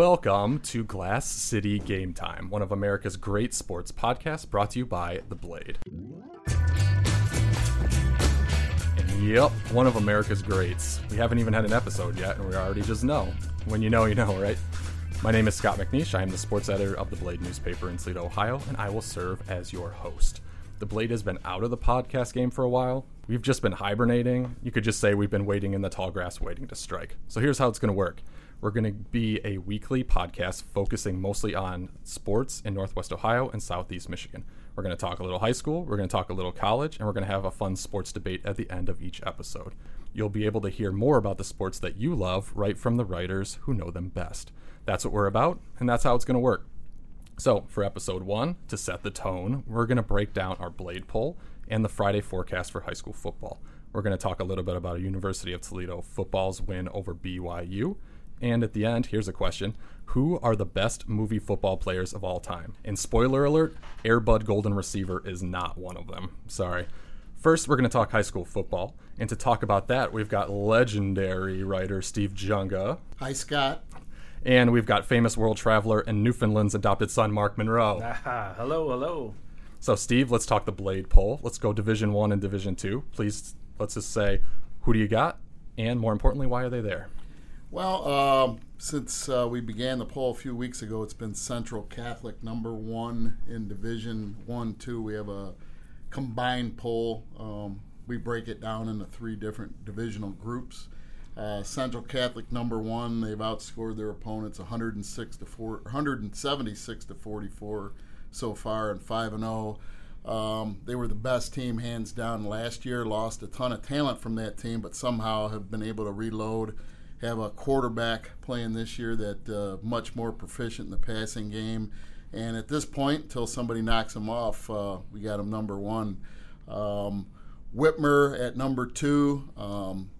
Welcome to Glass City Game Time, one of America's great sports podcasts brought to you by The Blade. And yep, one of America's greats. We haven't even had an episode yet, and we already just know. When you know, you know, right? My name is Scott McNeish. I am the sports editor of The Blade newspaper in Toledo, Ohio, and I will serve as your host. The Blade has been out of the podcast game for a while. We've just been hibernating. You could just say we've been waiting in the tall grass, waiting to strike. So here's how it's going to work. We're going to be a weekly podcast focusing mostly on sports in Northwest Ohio and Southeast Michigan. We're going to talk a little high school, we're going to talk a little college, and we're going to have a fun sports debate at the end of each episode. You'll be able to hear more about the sports that you love right from the writers who know them best. That's what we're about, and that's how it's going to work. So, for episode one, to set the tone, we're going to break down our Blade poll and the Friday forecast for high school football. We're going to talk a little bit about a University of Toledo football's win over BYU. And at the end, here's a question Who are the best movie football players of all time? And spoiler alert Airbud Golden Receiver is not one of them. Sorry. First, we're going to talk high school football. And to talk about that, we've got legendary writer Steve Junga. Hi, Scott. And we've got famous world traveler and Newfoundland's adopted son, Mark Monroe. Aha, hello, hello. So, Steve, let's talk the Blade poll. Let's go Division One and Division Two. Please, let's just say, who do you got? And more importantly, why are they there? Well, um, since uh, we began the poll a few weeks ago, it's been Central Catholic number one in Division One, Two. We have a combined poll. Um, we break it down into three different divisional groups. Uh, Central Catholic number one, they've outscored their opponents 106 to 4, 176 to 44 so far, and five and zero. Um, they were the best team hands down last year. Lost a ton of talent from that team, but somehow have been able to reload. Have a quarterback playing this year that uh, much more proficient in the passing game. And at this point, until somebody knocks them off, uh, we got them number one. Um, Whitmer at number two. Um,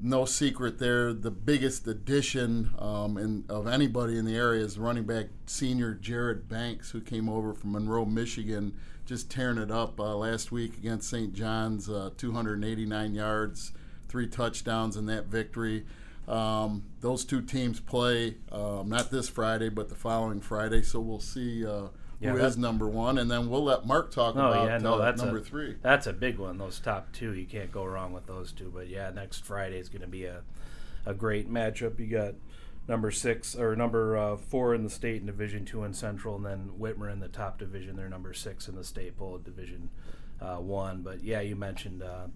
no secret there. The biggest addition um, in, of anybody in the area is running back senior Jared Banks, who came over from Monroe, Michigan, just tearing it up uh, last week against St. John's, uh, 289 yards, three touchdowns in that victory. Um, those two teams play um, not this Friday, but the following Friday, so we'll see. Uh, Yeah, who is number one, and then we'll let Mark talk Oh about yeah, no, uh, that's number a, three. That's a big one. Those top two, you can't go wrong with those two. But yeah, next Friday is going to be a a great matchup. You got number six or number uh, four in the state in Division Two and Central, and then Whitmer in the top division. They're number six in the state poll, Division uh, One. But yeah, you mentioned uh,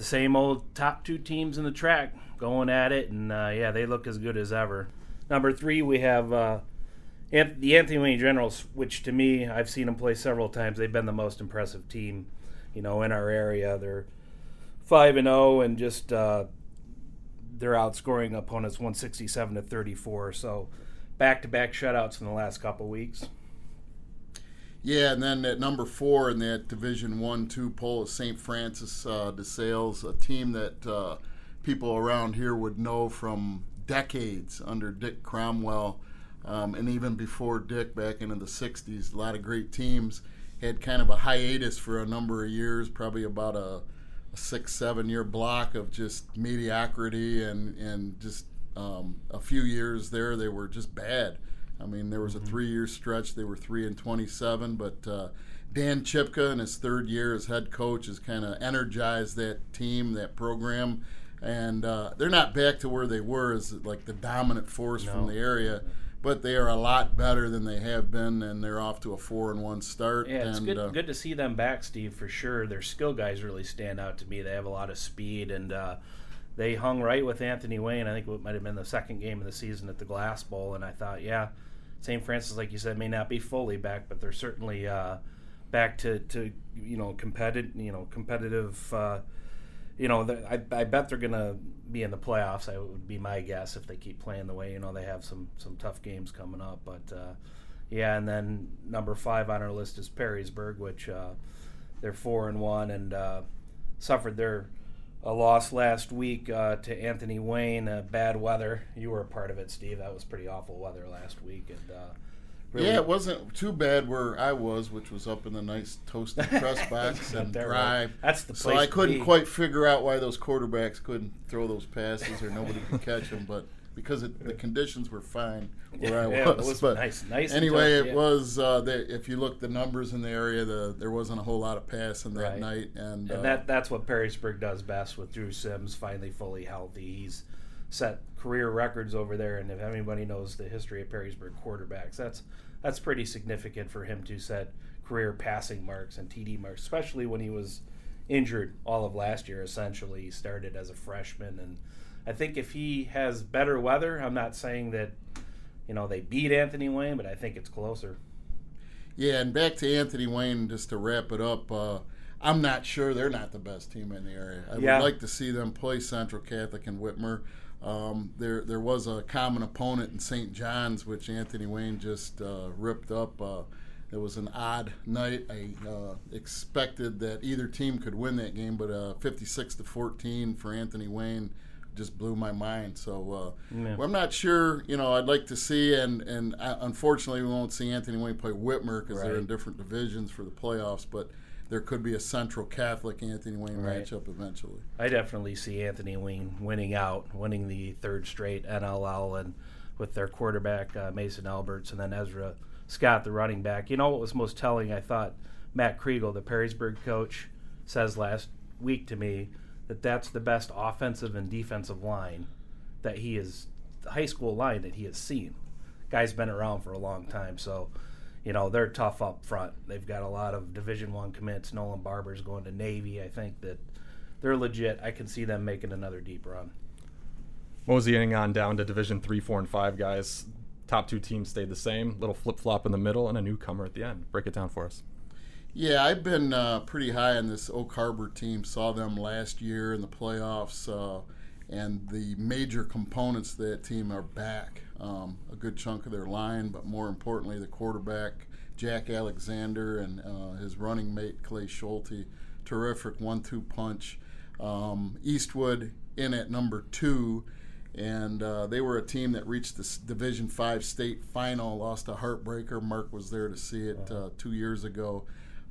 the same old top two teams in the track going at it, and uh, yeah, they look as good as ever. Number three, we have. Uh, the Anthony Wayne Generals, which to me, I've seen them play several times. They've been the most impressive team, you know, in our area. They're five and zero, and just uh, they're outscoring opponents one sixty seven to thirty four. So back to back shutouts in the last couple weeks. Yeah, and then at number four in that Division One Two poll is St. Francis uh, de Sales, a team that uh, people around here would know from decades under Dick Cromwell, um, and even before Dick back into the '60s. A lot of great teams had kind of a hiatus for a number of years, probably about a, a six, seven-year block of just mediocrity and and just um, a few years there they were just bad. I mean, there was a three-year stretch; they were three and twenty-seven. But uh, Dan Chipka, in his third year as head coach, has kind of energized that team, that program, and uh, they're not back to where they were as like the dominant force from the area. But they are a lot better than they have been, and they're off to a four and one start. Yeah, it's and, good uh, good to see them back, Steve, for sure. Their skill guys really stand out to me. They have a lot of speed, and uh, they hung right with Anthony Wayne. I think it might have been the second game of the season at the Glass Bowl, and I thought, yeah, St. Francis, like you said, may not be fully back, but they're certainly uh, back to, to you know competitive you know competitive. Uh, you know, I, I bet they're gonna be in the playoffs. I would be my guess if they keep playing the way you know they have some some tough games coming up. But uh, yeah, and then number five on our list is Perrysburg, which uh, they're four and one and uh, suffered their a loss last week uh, to Anthony Wayne. Uh, bad weather. You were a part of it, Steve. That was pretty awful weather last week, and uh, really, Yeah, it wasn't too bad where I was, which was up in the nice toasted press box and there, dry. right? That's the place So I couldn't quite figure out why those quarterbacks couldn't throw those passes or nobody could catch them. But because it, the conditions were fine where I Yeah, was. it was but nice- nice anyway, tough, it was. Uh, the, if you look the numbers in the area, the there wasn't a whole lot of passing that Right. night, and, And uh, that that's what Perrysburg does best with Drew Sims finally fully healthy. He's set career records over there, and if anybody knows the history of Perrysburg quarterbacks, that's that's pretty significant for him to set career passing marks and TD marks, especially when he was injured all of last year. Essentially, he started as a freshman, and I think if he has better weather, I'm not saying that you know they beat Anthony Wayne, but I think it's closer. Yeah, and back to Anthony Wayne, just to wrap it up. Uh, I'm not sure they're not the best team in the area. I Yeah. would like to see them play Central Catholic and Whitmer. Um, there, there was a common opponent in St. John's, which Anthony Wayne just uh, ripped up. Uh, it was an odd night. I uh, expected that either team could win that game, but uh, 56 to 14 for Anthony Wayne just blew my mind. So uh, Yeah. well, I'm not sure. You know, I'd like to see, and and uh, unfortunately, we won't see Anthony Wayne play Whitmer because they're in different divisions for the playoffs. But there could be a Central Catholic Anthony Wayne Right. matchup eventually. I definitely see Anthony Wayne winning out, winning the third straight NLL, and with their quarterback uh, Mason Alberts, and then Ezra Scott, the running back. You know what was most telling? I thought Matt Kregel, the Perrysburg coach, says last week to me that that's the best offensive and defensive line that he is, the high school line that he has seen. Guy's been around for a long time, so you know they're tough up front. They've got a lot of Division One commits. Nolan Barber's going to Navy. I think that they're legit. I can see them making another deep run. Moseying on down to Division three, four, and five guys. Top two teams stayed the same. Little flip flop in the middle and a newcomer at the end. Break it down for us. Yeah, I've been uh, pretty high on this Oak Harbor team. Saw them last year in the playoffs, uh, and the major components of that team are back. Um, a good chunk of their line, but more importantly, the quarterback Jack Alexander and uh, his running mate Clay Schulte. Terrific one-two punch. Um, Eastwood in at number two, and uh, they were a team that reached the Division Five state final. Lost a heartbreaker. Mark was there to see it uh, two years ago.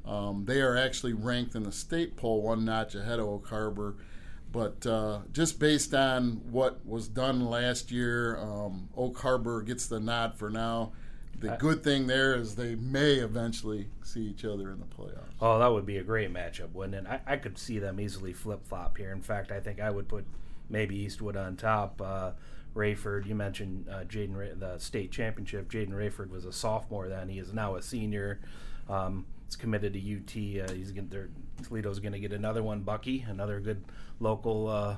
Um, they are actually ranked in the state poll one notch ahead of Oak Harbor. But uh, just based on what was done last year, um, Oak Harbor gets the nod for now. The I- good thing there is they may eventually see each other in the playoffs. Oh, that would be a great matchup, wouldn't it? I, I could see them easily flip flop here. In fact, I think I would put maybe Eastwood on top. Uh, Rayford, you mentioned uh, Jaden, Ray- the state championship. Jaden Rayford was a sophomore then. He is now a senior. Um, he's committed to UT. Uh, he's going to Toledo's going to get another one. Bucky, another good local uh,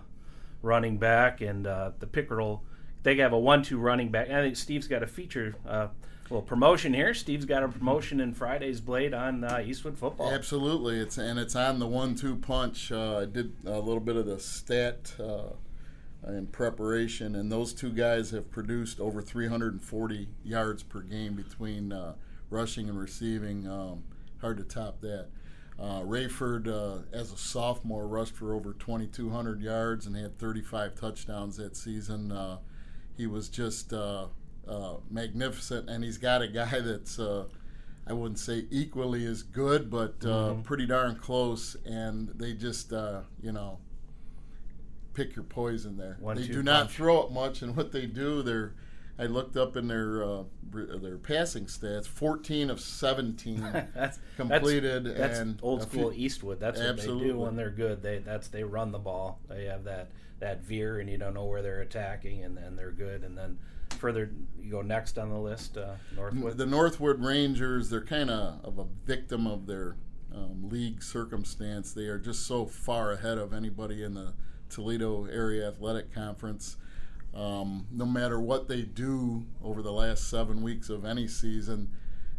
running back, and uh, the Pickerel. They have a one-two running back. I think Steve's got a feature. Uh, little promotion here. Steve's got a promotion in Friday's Blade on uh, Eastwood football. Absolutely, it's and it's on the one-two punch. Uh, I did a little bit of the stat uh, in preparation, and those two guys have produced over 340 yards per game between uh, rushing and receiving. Um, hard to top that. Uh, Rayford, uh, as a sophomore, rushed for over 2,200 yards and had 35 touchdowns that season. Uh, he was just uh, uh, magnificent, and he's got a guy that's. Uh, I wouldn't say equally as good, but uh, pretty darn close. And they just, uh, you know, pick your poison there. One, they two do not punch. throw it much, and what they do, they're. I looked up in their uh, their passing stats. Fourteen of seventeen that's completed, That's, that's and old school few- Eastwood. That's what they Absolutely. do when they're good. They that's they run the ball. They have that that veer, and you don't know where they're attacking, and then they're good. And then further, you go next on the list, uh, Northwood. The Northwood Rangers, they're kind of of a victim of their um, league circumstance. They are just so far ahead of anybody in the Toledo Area Athletic Conference. Um, no matter what they do over the last seven weeks of any season,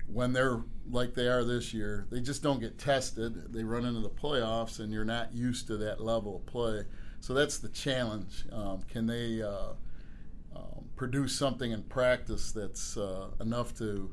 when they're like they are this year, they just don't get tested. They run into the playoffs, and you're not used to that level of play. So that's the challenge. Um, can they uh, um, produce something in practice that's uh, enough to,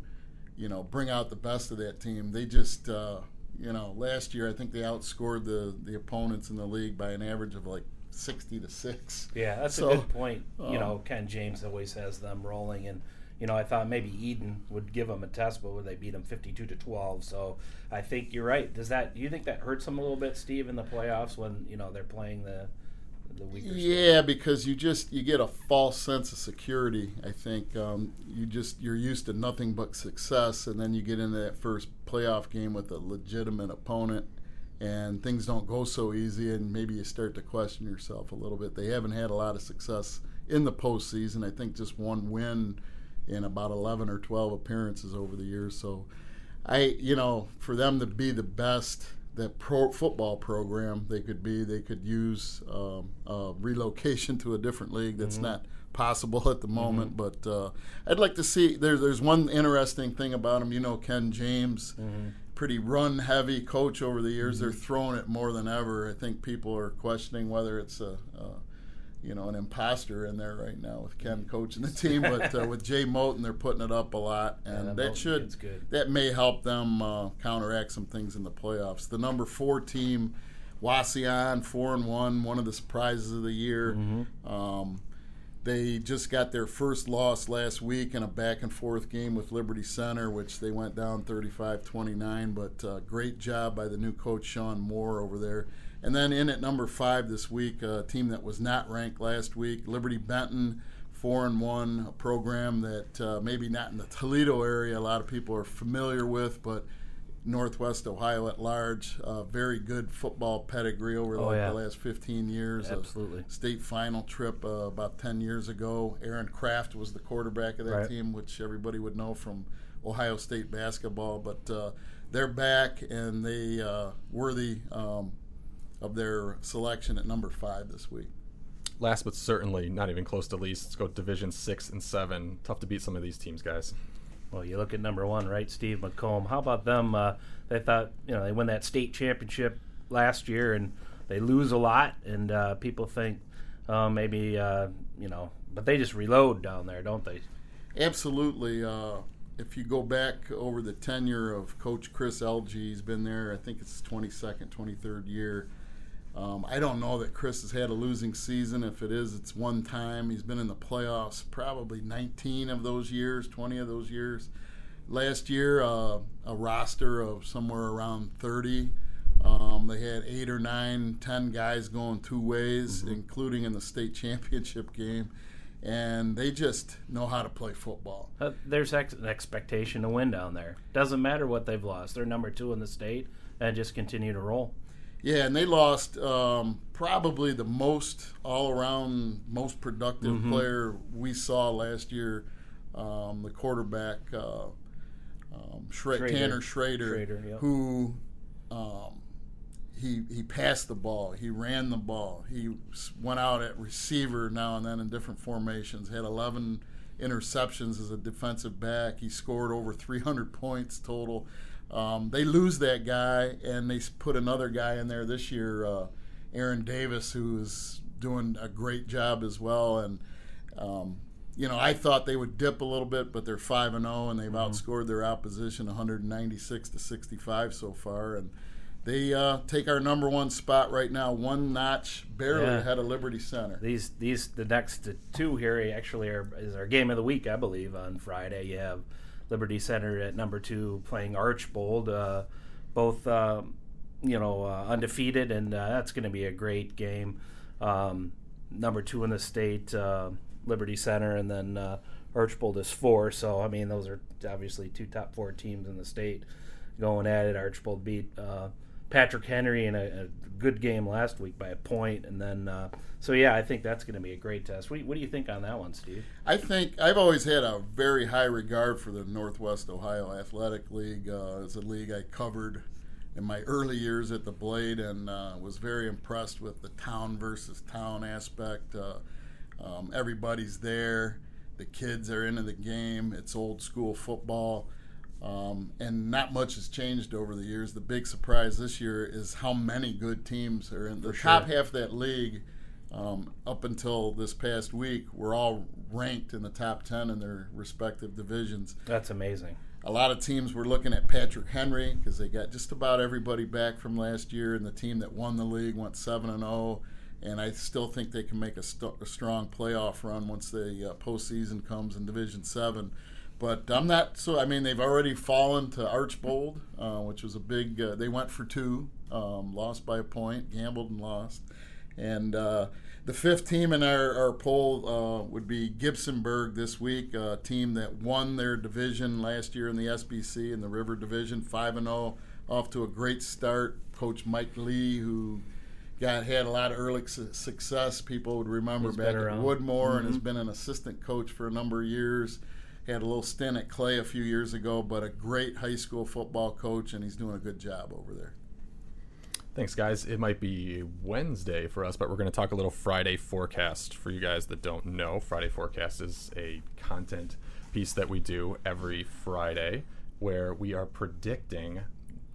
you know, bring out the best of that team? They just, uh, you know, last year I think they outscored the the opponents in the league by an average of like sixty to six. yeah, that's So, a good point. you know, um, Ken James always has them rolling, and you know, I thought maybe Eden would give them a test, but would they beat them fifty-two to twelve? So I think you're right. Does that? Do you think that hurts them a little bit, Steve, in the playoffs when you know they're playing the the weaker. Yeah, because you just you get a false sense of security. I think um, you just you're used to nothing but success, and then you get into that first playoff game with a legitimate opponent, and things don't go so easy, and maybe you start to question yourself a little bit. They haven't had a lot of success in the postseason. I think just one win in about 11 or 12 appearances over the years. So, I you know for them to be the best that pro football program they could be. They could use um, uh, relocation to a different league that's mm-hmm. not possible at the moment. Mm-hmm. But uh, I'd like to see. There's there's one interesting thing about him. You know, Ken James, mm-hmm. Pretty run heavy coach over the years. They're mm-hmm. throwing it more than ever. I think people are questioning whether it's a, a you know, an imposter in there right now with Ken coaching the team, but uh, with Jay Moten, they're putting it up a lot, and yeah, that, that should that may help them uh, counteract some things in the playoffs. The number four team, Wauseon, four and one, one of the surprises of the year. Mm-hmm. Um, they just got their first loss last week in a back and forth game with Liberty Center, which they went down 35 29. But uh, great job by the new coach, Sean Moore, over there. And then in at number five this week, a team that was not ranked last week, Liberty Benton, four and one, a program that uh, maybe not in the Toledo area a lot of people are familiar with, but Northwest Ohio at large, uh, very good football pedigree over oh, like yeah. the last 15 years. Absolutely. state final trip uh, about 10 years ago. Aaron Craft was the quarterback of that right. team, which everybody would know from Ohio State basketball. But uh, they're back and they uh, worthy um, of their selection at number five this week. Last but certainly not even close to least, let's go Division six and seven. Tough to beat some of these teams, guys. Well, you look at number one, right? Steve McComb. How about them? Uh, they thought you know they won that state championship last year, and they lose a lot, and uh, people think uh, maybe you know, but they just reload down there, don't they? Absolutely. Uh, if you go back over the tenure of Coach Chris Elgee, he's been there. I think it's 22nd, 23rd year. Um, I don't know that Chris has had a losing season. If it is, it's one time. He's been in the playoffs probably 19 of those years, 20 of those years. Last year, uh, a roster of somewhere around 30. Um, they had eight or nine, ten guys going two ways, mm-hmm. including in the state championship game. And they just know how to play football. Uh, there's ex- an expectation to win down there. Doesn't matter what they've lost. They're number two in the state and just continue to roll. Yeah, and they lost um, probably the most all around, most productive mm-hmm. player we saw last year, um, the quarterback, uh, um, Schrader. Tanner Schrader, Schrader yep. who um, he, he passed the ball, he ran the ball, he went out at receiver now and then in different formations, had 11 interceptions as a defensive back, he scored over 300 points total. Um, they lose that guy, and they put another guy in there this year, uh, Aaron Davis, who is doing a great job as well. And um, you know, I thought they would dip a little bit, but they're five and zero, and they've mm-hmm. outscored their opposition 196 to 65 so far, and they uh, take our number one spot right now, one notch barely yeah. ahead of Liberty Center. These these the next two here actually are is our game of the week, I believe, on Friday. You have Liberty Center at number two playing Archbold, uh, both uh, you know uh, undefeated, and uh, that's going to be a great game. Um, number two in the state, uh, Liberty Center, and then uh, Archbold is four. So I mean, those are obviously two top four teams in the state going at it. Archbold beat Patrick Henry in a, a, good game last week by a point, and then uh, so yeah, I think that's going to be a great test. What do, you, what do, you, think on that one, Steve? I think I've always had a very high regard for the Northwest Ohio Athletic League. Uh, it's a league I covered in my early years at the Blade, and uh, was very impressed with the town versus town aspect. Uh, um, everybody's there. The kids are into the game. It's old school football um, and not much has changed over the years. The big surprise this year is how many good teams are in the sure. top half of that league. Um, up until this past week, were all ranked in the top 10 in their respective divisions. That's amazing. A lot of teams were looking at Patrick Henry because they got just about everybody back from last year, and the team that won the league went 7 and 0. And I still think they can make a, st- a strong playoff run once the uh, postseason comes in Division 7 but I'm not so. I mean, they've already fallen to Archbold, uh, which was a big. Uh, they went for two, um, lost by a point, gambled and lost, And uh, the fifth team in our, our poll uh, would be Gibsonburg this week, a team that won their division last year in the SBC in the River Division, 5 and 0, off to a great start. Coach Mike Lee, who got had a lot of early su- success. People would remember He's back at. Woodmore and has been an assistant coach for a number of years. Had a little stint at Clay a few years ago, but a great high school football coach, and he's doing a good job over there. Thanks, guys. It might be Wednesday for us, but we're going to talk a little Friday forecast for you guys that don't know. Friday forecast is a content piece that we do every Friday where we are predicting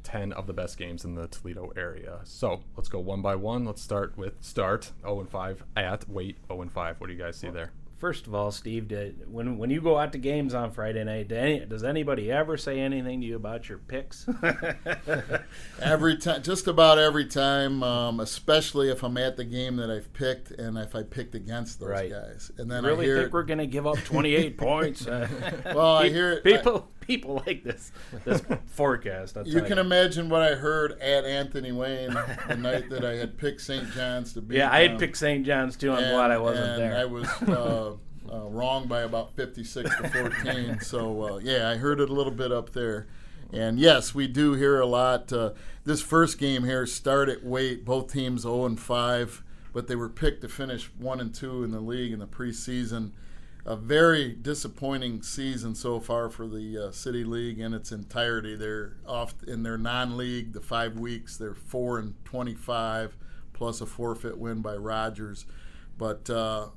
10 of the best games in the Toledo area. So let's go one by one. Let's start with start 0 and 5 at Waite 0 and 5. What do you guys see there? First of all, Steve, did, when when you go out to games on Friday night, do any, does anybody ever say anything to you about your picks? Every time, just about every time, um, especially if I'm at the game that I've picked and if I picked against those Right. guys. And then really I hear think we're going to give up 28 points? Well, I hear it- people people like this this forecast. I'll You can imagine what I heard at Anthony Wayne the night that I had picked St. John's to beat Yeah, I had picked St. John's too. I'm And- glad I wasn't and there. I was uh, uh, wrong by about 56 to 14. so, uh, yeah, I heard it a little bit up there. And yes, we do hear a lot. Uh, this first game here started Waite, both teams 0 and 5, but they were picked to finish 1 and 2 in the league in the preseason. A very disappointing season so far for the uh, City League in its entirety. They're off in their non-league, the five weeks. They're four and twenty-five, plus a forfeit win by Rogers. But uh,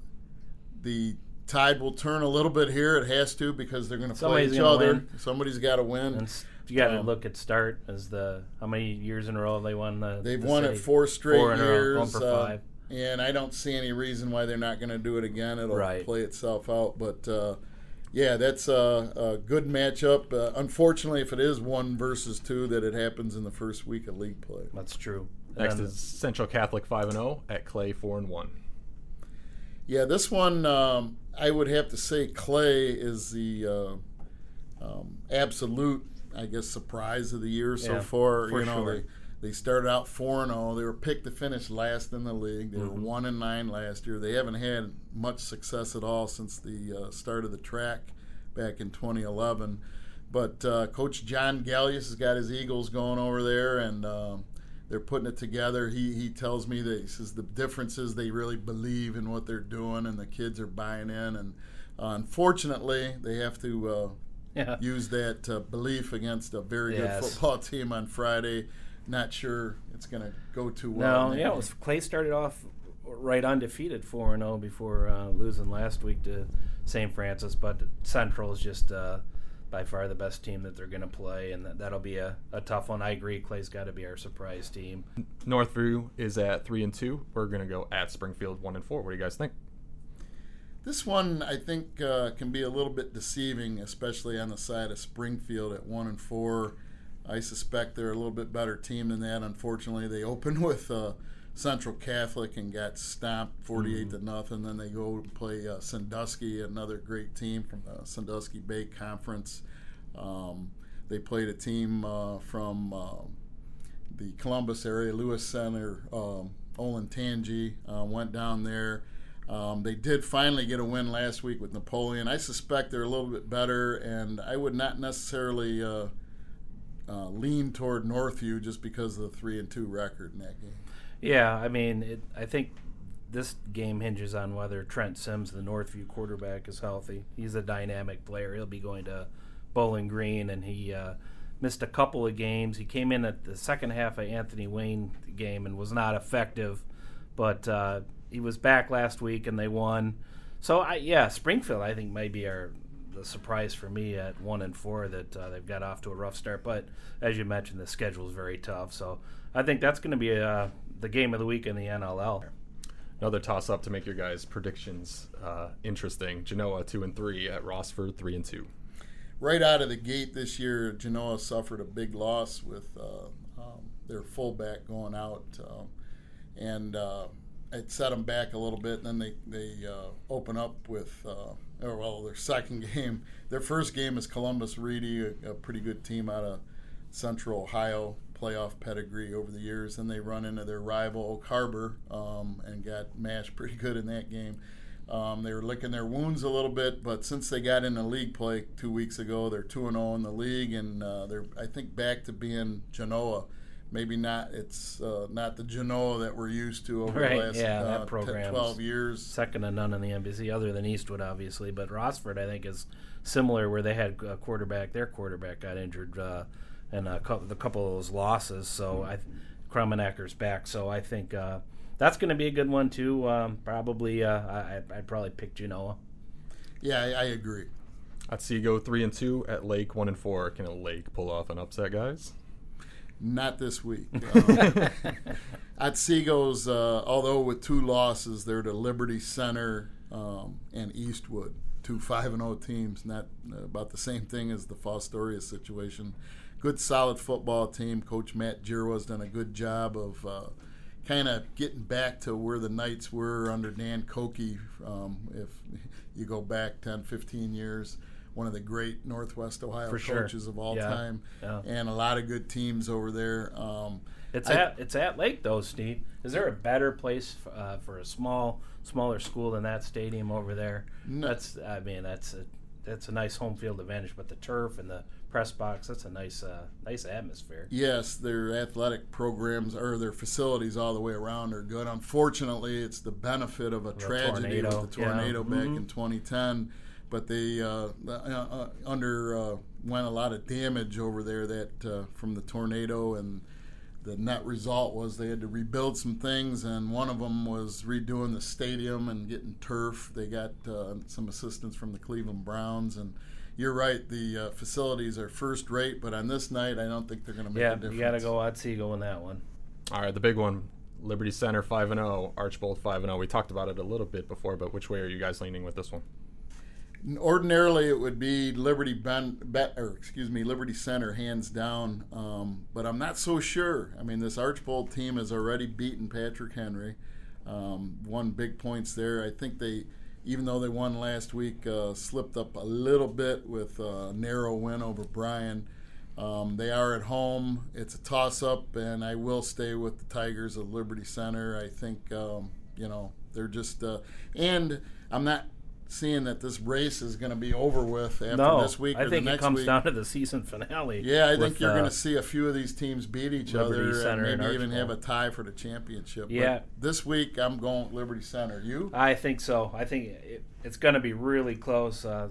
the tide will turn a little bit here. It has to because they're going to play each other. win. Somebody's got to win. And s- you got to Um, look at start as the how many years in a row they won the. They've the won it four straight Four a row, years. one for uh, five. And I don't see any reason why they're not going to do it again. It'll Right. play itself out. But uh, yeah, that's a, a good matchup. Uh, unfortunately, if it is one versus two, that it happens in the first week of league play. That's true. Next And is Central Catholic 5 and 0 at Clay 4 and 1. Yeah, this one um, I would have to say Clay is the uh, um, absolute, I guess, surprise of the year so Yeah, far. for you know, sure. they they started out four and zero. They were picked to finish last in the league. They were Mm-hmm. one and nine last year. They haven't had much success at all since the uh, start of the track back in 2011. But uh, Coach John Gallius has got his Eagles going over there, and um, they're putting it together. He he tells me that he says the difference is they really believe in what they're doing, and the kids are buying in. And uh, unfortunately, they have to uh, yeah. use that uh, belief against a very good football team on Friday. Not sure it's going to go too well. No, yeah, it was, Clay started off right undefeated, four and zero before uh, losing last week to St. Francis. But Central is just uh, by far the best team that they're going to play, and that, that'll be a, a tough one. I agree. Clay's got to be our surprise team. Northview is at 3 and 2. We're going to go at Springfield 1 and 4. What do you guys think? This one, I think, uh, can be a little bit deceiving, especially on the side of Springfield at one and four. I suspect they're a little bit better team than that. Unfortunately, they opened with uh, Central Catholic and got stomped forty-eight to nothing. Then they go and play uh, Sandusky, another great team from the Sandusky Bay Conference. Um, they played a team uh, from uh, the Columbus area, Lewis Center, um, Olentangy, uh, went down there. Um, they did finally get a win last week with Napoleon. I suspect they're a little bit better, and I would not necessarily uh, lean toward Northview just because of the three and two record in that game. Yeah, I mean, it, I think this game hinges on whether Trent Sims, the Northview quarterback, is healthy. He's a dynamic player. He'll be going to Bowling Green, and he uh, missed a couple of games. He came in at the second half of Anthony Wayne game and was not effective, but uh, he was back last week and they won. So I, yeah, Springfield I think might be our the surprise for me at one and four that uh, they've got off to a rough start. But as you mentioned, the schedule is very tough. So I think that's going to be uh, the game of the week in the NLL. Another toss up to make your guys' predictions uh, interesting. Genoa 2 and 3 at Rossford 3 and 2. Right out of the gate this year, Genoa suffered a big loss with uh, um, their fullback going out, uh, and uh, it set them back a little bit. And then they they uh, open up with uh, or well, their second game. Their first game is Columbus Ready, a, a pretty good team out of Central Ohio. playoff pedigree over the years. And they run into their rival Oak Harbor um, and got mashed pretty good in that game. Um, they were licking their wounds a little bit, but since they got into league play two weeks ago, they're two and zero in the league, and uh, they're I think back to being Genoa. Maybe not. It's uh, not the Genoa that we're used to over Right, the last yeah, uh, that program's 10, 12 years. second to none in the NBC, other than Eastwood, obviously. But Rossford, I think, is similar, where they had a quarterback. Their quarterback got injured, uh, and a couple, the couple of those losses. So I, Krummenacker's back. So I think uh, that's going to be a good one too. Um, probably, uh, I, I'd probably pick Genoa. Yeah, I, agree. I agree. Otsego three and two, at Lake one and four. Can a Lake pull off an upset, guys? Not this week. Um, Otsego's, uh, although with two losses, they're to Liberty Center um, and Eastwood, two five and zero teams. Not uh, about the same thing as the Fostoria situation. Good, solid football team. Coach Matt Giroir's done a good job of uh, kind of getting back to where the Knights were under Dan Koke. Um, if you go back 10, 15 years, one of the great Northwest Ohio For sure. coaches of all Yeah. time, Yeah. and a lot of good teams over there. Um, It's I- at it's at Lake though, Steve. Is there a better place f- uh, for a small smaller school than that stadium over there? No. That's I mean that's a that's a nice home field advantage, but the turf and the press box that's a nice uh, nice atmosphere. Yes, their athletic programs or their facilities all the way around are good. Unfortunately, it's the benefit of a tragedy tornado, with the yeah. tornado back Mhm. in 2010. But they uh, uh, uh, under uh, a lot of damage over there that uh, from the tornado, and the net result was they had to rebuild some things, and one of them was redoing the stadium and getting turf. They got uh, some assistance from the Cleveland Browns and. You're right. The uh, facilities are first rate, but on this night, I don't think they're going to make Yeah, a difference. you got to go Otsego go in that one. All right, the big one, Liberty Center five and zero, Archbold five and zero. We talked about it a little bit before, but which way are you guys leaning with this one? Ordinarily, it would be Liberty ben, bet, or excuse me, Liberty Center, hands down. Um, but I'm not so sure. I mean, this Archbold team has already beaten Patrick Henry, um, won big points there. I think they, even though they won last week, uh, slipped up a little bit with a narrow win over Bryan. Um, they are at home. It's a toss-up, and I will stay with the Tigers of Liberty Center. I think um, you know they're just, uh, and I'm not seeing that this race is going to be over with after no, this week I or think the it next comes week. down to the season finale. yeah, I think you're uh, going to see a few of these teams beat each Liberty other Center and and maybe even have a tie for the championship. But Yeah. this week I'm going Liberty Center. You? I think so. I think it, it's going to be really close. Uh,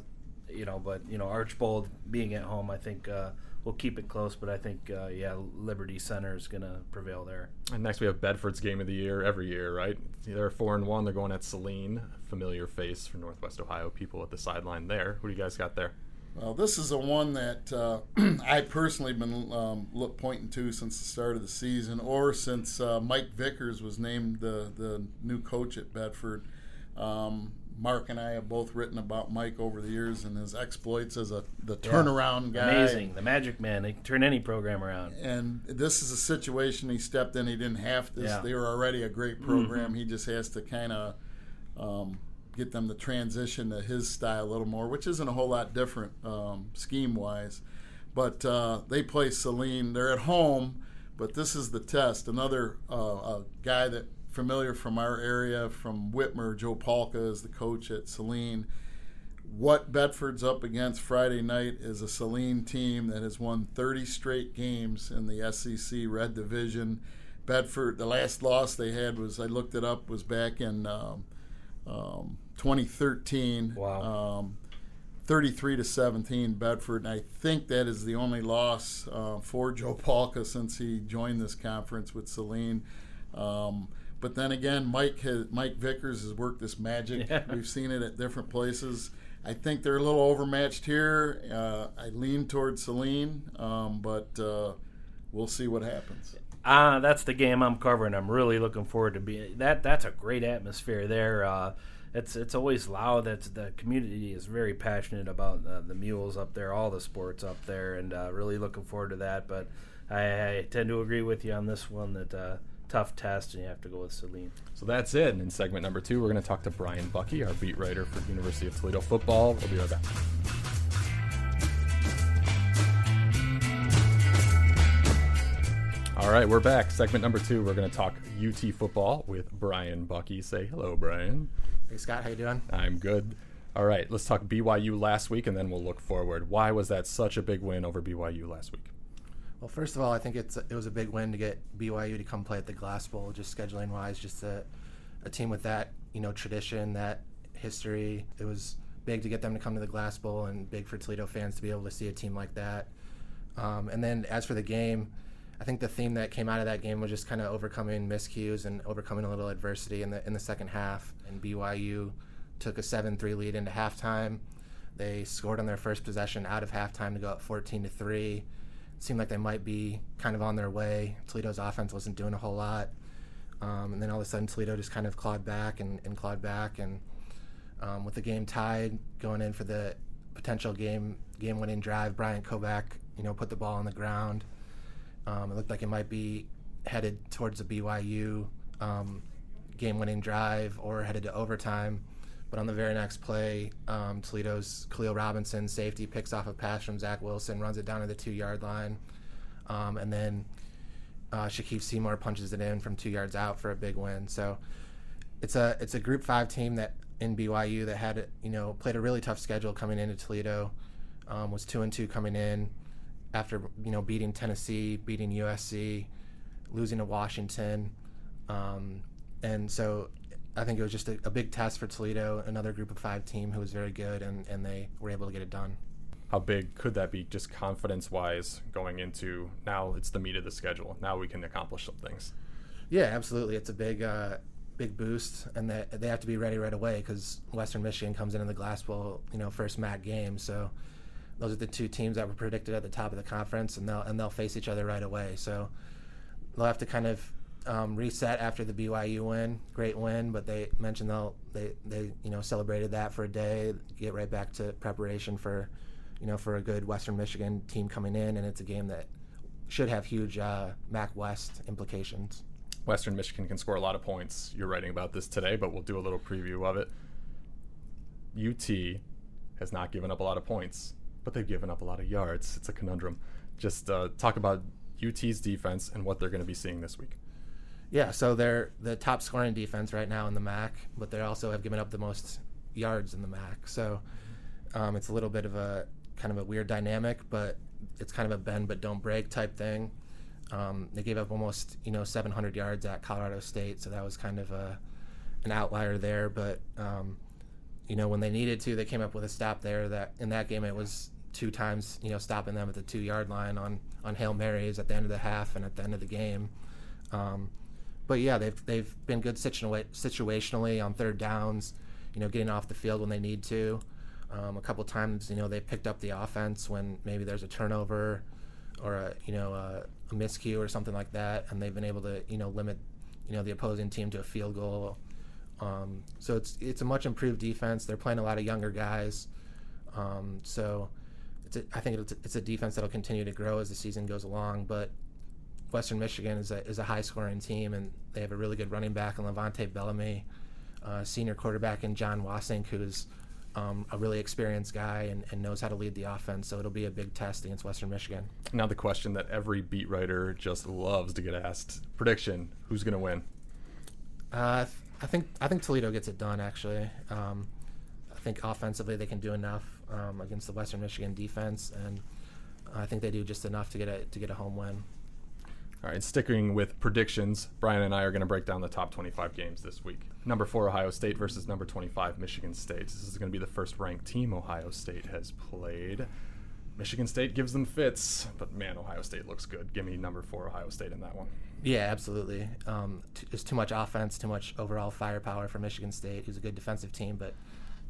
you know, but you know, Archbold being at home, I think uh, we'll keep it close. But I think, uh, yeah, Liberty Center is going to prevail there. And next we have Bedford's game of the year every year, right? They're four and one. They're going at Saline, familiar face for Northwest Ohio people at the sideline there. What do you guys got there? Well, this is a one that uh, I personally been um, look, pointing to since the start of the season, or since uh, Mike Vickers was named the the new coach at Bedford. Um, Mark and I have both written about Mike over the years and his exploits as a the turnaround guy. Amazing, the Magic Man. They can turn any program around. And this is a situation he stepped in. He didn't have to. Yeah. Mm-hmm. They were already a great program. He just has to kind of um, get them to transition to his style a little more, which isn't a whole lot different um, scheme wise. But uh, they play Saline. They're at home, but this is the test. Another uh, guy that familiar from our area from Whitmer, Joe Palka is the coach at Saline what Bedford's up against Friday night is a Saline team that has won 30 straight games in the SEC Red Division. Bedford, the last loss they had was I looked it up was back in um, um, 2013. Wow. Um, 33 to 17 Bedford, and I think that is the only loss uh, for Joe Palka since he joined this conference with Saline. Um, but then again, Mike has, Mike Vickers has worked this magic. Yeah. We've seen it at different places. I think they're a little overmatched here. Uh, I lean toward Saline, um, but uh, we'll see what happens. Ah, that's the game I'm covering. I'm really looking forward to being that. That's a great atmosphere there. Uh, it's it's always loud. That's the community is very passionate about uh, the mules up there, all the sports up there, and uh, really looking forward to that. But I, I tend to agree with you on this one that uh, tough test, and you have to go with Saline. So that's it. In segment number two, we're going to talk to Brian Bucky, our beat writer for University of Toledo football. We'll be right back. Right, we're back. Segment number two. We're going to talk UT football with Brian Bucky. Say hello, Brian. Hey Scott, how you doing? I'm good. All right, let's talk BYU last week, and then we'll look forward. Why was that such a big win over BYU last week? Well, first of all, I think it's it was a big win to get BYU to come play at the Glass Bowl. Just scheduling wise, just a, a team with that you know tradition, that history. It was big to get them to come to the Glass Bowl, and big for Toledo fans to be able to see a team like that. Um, and then as for the game, I think the theme that came out of that game was just kind of overcoming miscues and overcoming a little adversity in the in the second half. And BYU took a 7-3 lead into halftime. They scored on their first possession out of halftime to go up 14 to three. Seemed like they might be kind of on their way. Toledo's offense wasn't doing a whole lot. Um, and then all of a sudden, Toledo just kind of clawed back and, and clawed back. And um, with the game tied, going in for the potential game game winning drive, Bryant Koback, you know, put the ball on the ground. Um, it looked like it might be headed towards a BYU um, game winning drive or headed to overtime. But on the very next play, um, Toledo's Khalil Robinson, safety, picks off a pass from Zach Wilson, runs it down to the two yard line. Um, and then uh, Shakif Seymour punches it in from two yards out for a big win. So it's a it's a Group Five team that in BYU that had you know played a really tough schedule coming into Toledo, um, was two and two coming in after you know beating Tennessee, beating USC, losing to Washington, um, and so I think it was just a, a, big test for Toledo, another Group of Five team who was very good, and, and they were able to get it done. How big could that be, just confidence wise, going into now? It's the meat of the schedule. Now we can accomplish some things. Yeah, absolutely. It's a big, uh, big boost, and they they have to be ready right away because Western Michigan comes into the Glass Bowl, you know, first MAC game. So those are the two teams that were predicted at the top of the conference, and they'll and they'll face each other right away. So they'll have to kind of um, reset after the BYU win, great win. But they mentioned they'll they they you know celebrated that for a day, get right back to preparation for you know for a good Western Michigan team coming in, and it's a game that should have huge uh, MAC West implications. Western Michigan can score a lot of points. You're writing about this today, but we'll do a little preview of it. UT has not given up a lot of points, but they've given up a lot of yards. It's a conundrum. Just uh, talk about UT's defense and what they're going to be seeing this week. Yeah, so they're the top scoring defense right now in the MAC, but they also have given up the most yards in the MAC. So um, it's a little bit of a kind of a weird dynamic, but it's kind of a bend but don't break type thing. Um, they gave up almost you know 700 yards at Colorado State, so that was kind of a an outlier there. But um, you know when they needed to, they came up with a stop there. That in that game it was two times you know stopping them at the two yard line on on hail marys at the end of the half and at the end of the game. Um, but yeah, they've they've been good situa- situationally on third downs. You know, getting off the field when they need to. Um, a couple times, you know, they picked up the offense when maybe there's a turnover or a you know a, a miscue or something like that, and they've been able to you know limit you know the opposing team to a field goal. Um, so it's it's a much improved defense. They're playing a lot of younger guys, um, so it's a, I think it's a, it's a defense that'll continue to grow as the season goes along. But Western Michigan is a, is a high scoring team, and they have a really good running back in Levante Bellamy, uh, senior quarterback in Jon Wassink, who's um, a really experienced guy and, and, knows how to lead the offense. So it'll be a big test against Western Michigan. Now, the question that every beat writer just loves to get asked prediction who's going to win? Uh, I think I think Toledo gets it done. Actually, um, I think offensively they can do enough um, against the Western Michigan defense, and I think they do just enough to get a to get a home win. All right, sticking with predictions, Brian and I are going to break down the top 25 games this week. Number four, Ohio State versus number 25, Michigan State. This is going to be the first ranked team Ohio State has played. Michigan State gives them fits, but man, Ohio State looks good. Give me number four, Ohio State in that one. Yeah, absolutely. Um, t- there's too much offense, too much overall firepower for Michigan State, who's a good defensive team, but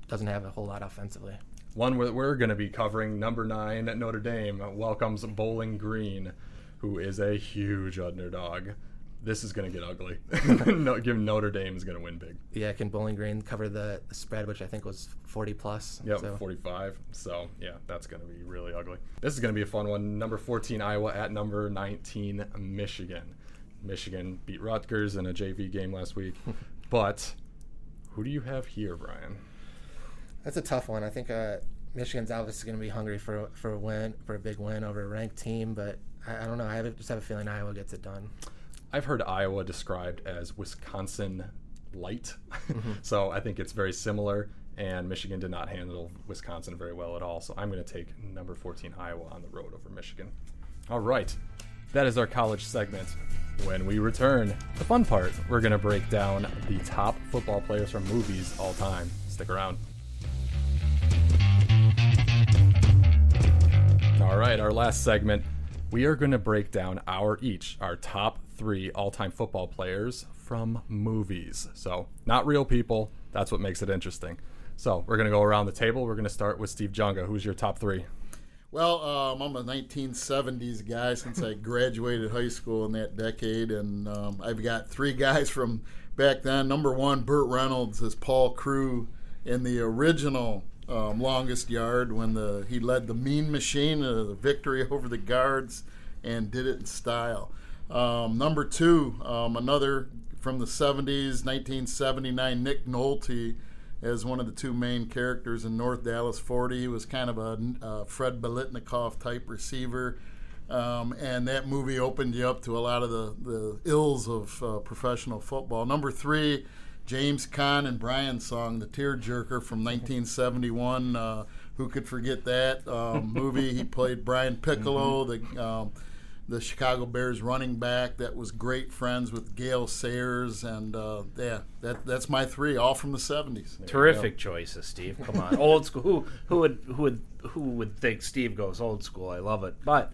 doesn't have a whole lot offensively. One we're, we're going to be covering, number nine at Notre Dame, welcomes Bowling Green who is a huge underdog. This is going to get ugly. no, give Notre Dame is going to win big. Yeah, can Bowling Green cover the, the spread, which I think was 40 plus? Yep, so. 45. So, yeah, that's going to be really ugly. This is going to be a fun one. Number 14, Iowa at number 19, Michigan. Michigan beat Rutgers in a JV game last week. but who do you have here, Brian? That's a tough one. I think uh, Michigan's obviously going to be hungry for for a win, for a big win over a ranked team, but I, I don't know. I have, just have a feeling Iowa gets it done. I've heard Iowa described as Wisconsin light, so I think it's very similar. And Michigan did not handle Wisconsin very well at all. So I'm going to take number 14 Iowa on the road over Michigan. All right, that is our college segment. When we return, the fun part, we're going to break down the top football players from movies all time. Stick around. All right, our last segment, we are going to break down our each, our top three all time football players from movies. So, not real people. That's what makes it interesting. So, we're going to go around the table. We're going to start with Steve Junga. Who's your top three? Well, um, I'm a 1970s guy since I graduated high school in that decade, and um, I've got three guys from back then. Number one, Burt Reynolds as Paul Crewe in the original um, longest yard when the he led the Mean Machine, uh, the victory over the guards, and did it in style. Um, number two, um, another from the 70s, 1979, Nick Nolte as one of the two main characters in North Dallas 40. He was kind of a Fred Biletnikoff type receiver. Um, and that movie opened you up to a lot of the, the ills of uh, professional football. Number three, James Caan and Brian song, The Tearjerker from 1971. Uh, who could forget that um, movie? he played Brian Piccolo, the um, the Chicago Bears running back that was great friends with Gale Sayers, and uh, yeah, that that's my three, all from the '70s. Terrific choices, Steve. Come on, old school. Who who would who would who would think Steve goes old school? I love it. But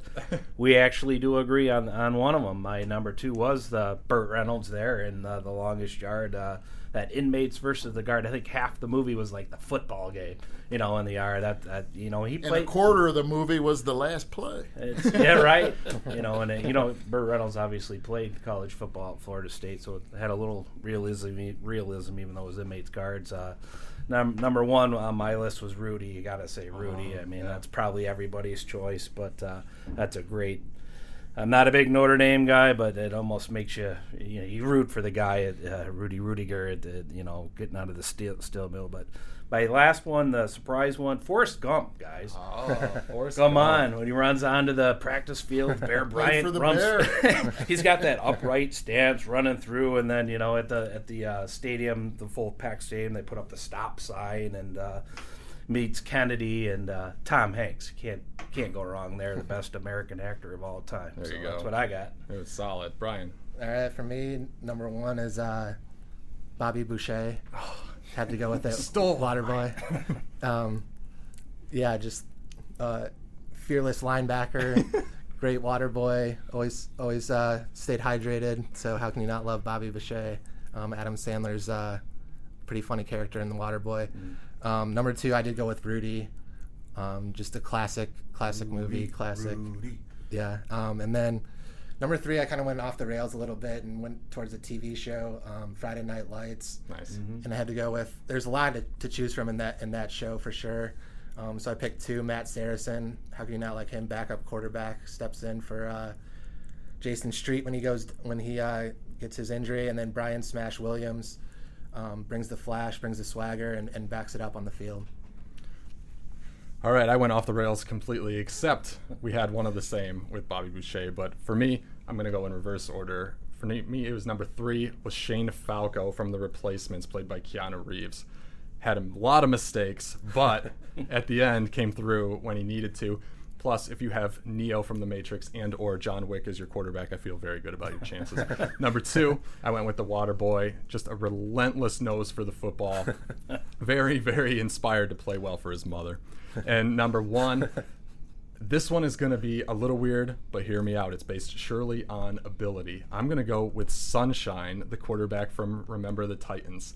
we actually do agree on on one of them. My number two was the Burt Reynolds there in uh, the longest yard. Uh, that inmates versus the guard. I think half the movie was like the football game, you know, in the yard. That, that you know he And played. a quarter of the movie was the last play. It's, yeah, right. You know, and uh, you know, Burt Reynolds obviously played college football at Florida State, so it had a little realism, realism, even though it was inmates guards. Uh, num- number one on my list was Rudy. You got to say Rudy. I mean, that's probably everybody's choice, but uh, that's a great. I'm not a big Notre Dame guy, but it almost makes you you know you root for the guy at uh, Rudy Ruettiger at the, you know getting out of the steel, steel mill. But my last one, the surprise one, Forrest Gump, guys. Oh, Forrest Come Gump. on, when he runs onto the practice field, Bear Bryant for the runs. he's got that upright stance running through, and then you know at the at the uh, stadium, the full packed stadium, they put up the stop sign and uh, meets Kennedy and uh, Tom Hanks. Can't can't go wrong there. The best American actor of all time. There so you That's what I got. It was solid. Brian. All right, for me, number one is uh, Bobby Boucher. Had to go with it. Stole Waterboy. um, yeah, just uh, fearless linebacker, great water boy. Always, always uh, stayed hydrated. So how can you not love Bobby Boucher? Um, Adam Sandler's uh, pretty funny character in The Water Boy. Um, number two, I did go with Rudy. Um, just a classic, classic movie, classic. Yeah. Um, and then number three, I kind of went off the rails a little bit and went towards a TV show, um, Friday Night Lights, Nice. and I had to go with. There's a lot to, to choose from in that in that show for sure. Um, so I picked two. Matt Saracen. How can you not like him? Backup quarterback steps in for uh, Jason Street when he goes when he uh, gets his injury, and then Brian Smash Williams um, brings the flash, brings the swagger, and, and backs it up on the field. All right, I went off the rails completely, except we had one of the same with Bobby Boucher. But for me, I'm going to go in reverse order. For me, it was number three was Shane Falco from The Replacements, played by Keanu Reeves. Had a lot of mistakes, but at the end came through when he needed to. Plus, if you have Neo from The Matrix and or John Wick as your quarterback, I feel very good about your chances. Number two, I went with the Water Boy. Just a relentless nose for the football. Very, very inspired to play well for his mother. And number one, this one is going to be a little weird, but hear me out. It's based surely on ability. I'm going to go with Sunshine, the quarterback from Remember the Titans.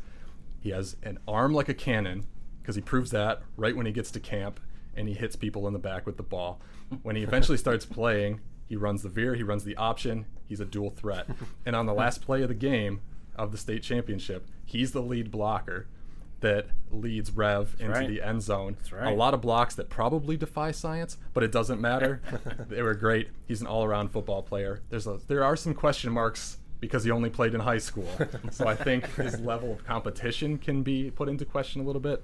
He has an arm like a cannon because he proves that right when he gets to camp and he hits people in the back with the ball. When he eventually starts playing, he runs the veer, he runs the option, he's a dual threat. And on the last play of the game of the state championship, he's the lead blocker that leads Rev into right. the end zone. right. A lot of blocks that probably defy science, but it doesn't matter. they were great. He's an all-around football player. There's a, there are some question marks because he only played in high school. so I think his level of competition can be put into question a little bit.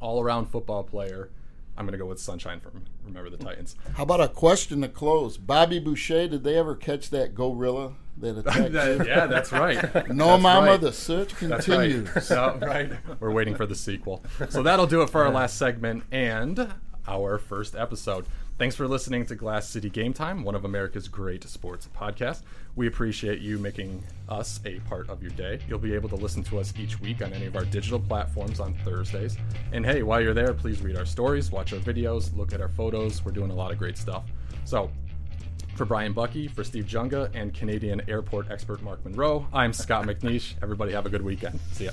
All-around football player. I'm going to go with Sunshine from Remember the Titans. How about a question to close? Bobby Boucher, did they ever catch that gorilla that attacked you? yeah, that's right. No, That's Mama, right. the search That's right. continues. So, right. We're waiting for the sequel. So that'll do it for our last segment and our first episode. Thanks for listening to Glass City Game Time, one of America's great sports podcasts. We appreciate you making us a part of your day. You'll be able to listen to us each week on any of our digital platforms on Thursdays. And hey, while you're there, please read our stories, watch our videos, look at our photos. We're doing a lot of great stuff. So, for Brian Bucky, for Steve Junga, and Canadian airport expert Mark Monroe, I'm Scott McNeish. Everybody have a good weekend. See ya.